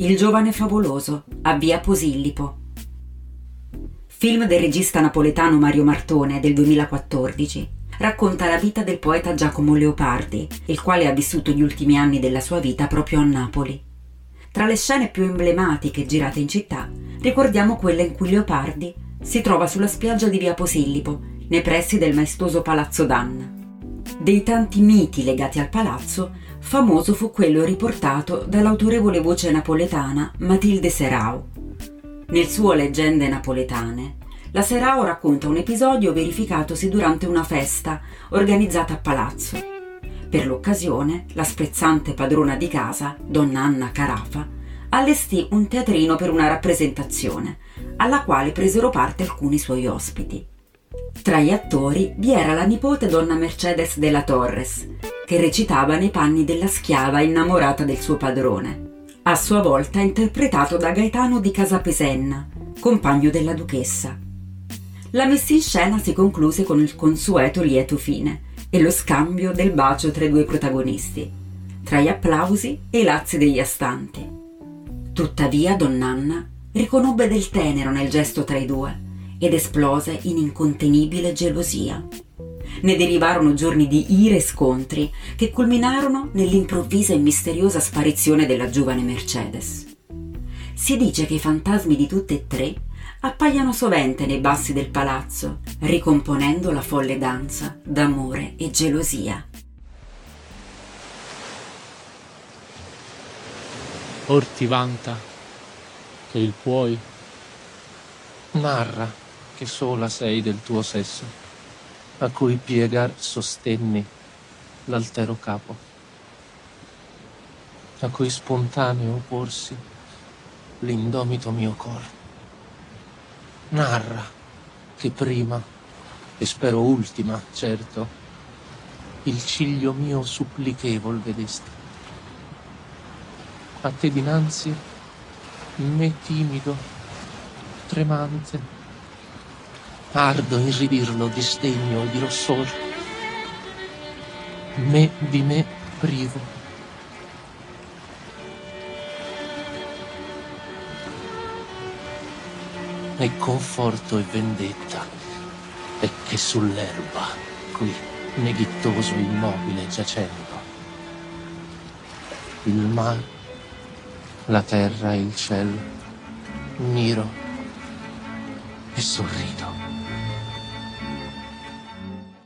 Il giovane favoloso a via Posillipo. Film del regista napoletano Mario Martone del 2014 racconta la vita del poeta Giacomo Leopardi, il quale ha vissuto gli ultimi anni della sua vita proprio a Napoli. Tra le scene più emblematiche girate in città, ricordiamo quella in cui Leopardi si trova sulla spiaggia di via Posillipo, nei pressi del maestoso Palazzo Danna. Dei tanti miti legati al palazzo, famoso fu quello riportato dall'autorevole voce napoletana Matilde Serao. Nel suo Leggende napoletane, la Serao racconta un episodio verificatosi durante una festa organizzata a palazzo. Per l'occasione, la sprezzante padrona di casa, donna Anna Carafa, allestì un teatrino per una rappresentazione, alla quale presero parte alcuni suoi ospiti. Tra gli attori vi era la nipote donna Mercedes de la Torres, che recitava nei panni della schiava innamorata del suo padrone, a sua volta interpretato da Gaetano di Casapesenna, compagno della duchessa. La messa in scena si concluse con il consueto lieto fine e lo scambio del bacio tra i due protagonisti, tra gli applausi e i lazzi degli astanti. Tuttavia Donn'Anna riconobbe del tenero nel gesto tra i due ed esplose in incontenibile gelosia ne derivarono giorni di ire e scontri che culminarono nell'improvvisa e misteriosa sparizione della giovane Mercedes. Si dice che i fantasmi di tutte e tre appaiano sovente nei bassi del palazzo, ricomponendo la folle danza d'amore e gelosia. Or ti vanta che il puoi, narra che sola sei del tuo sesso a cui piegar sostenni l'altero capo, a cui spontaneo porsi l'indomito mio cor. Narra che prima, e spero ultima, certo, il ciglio mio supplichevol vedesti. A te dinanzi, me timido, tremante, ardo in ridirlo di sdegno e di rossor. Me di me privo. E conforto e vendetta è che sull'erba, qui, neghittoso immobile giacendo, il mar, la terra e il cielo, miro e sorrido.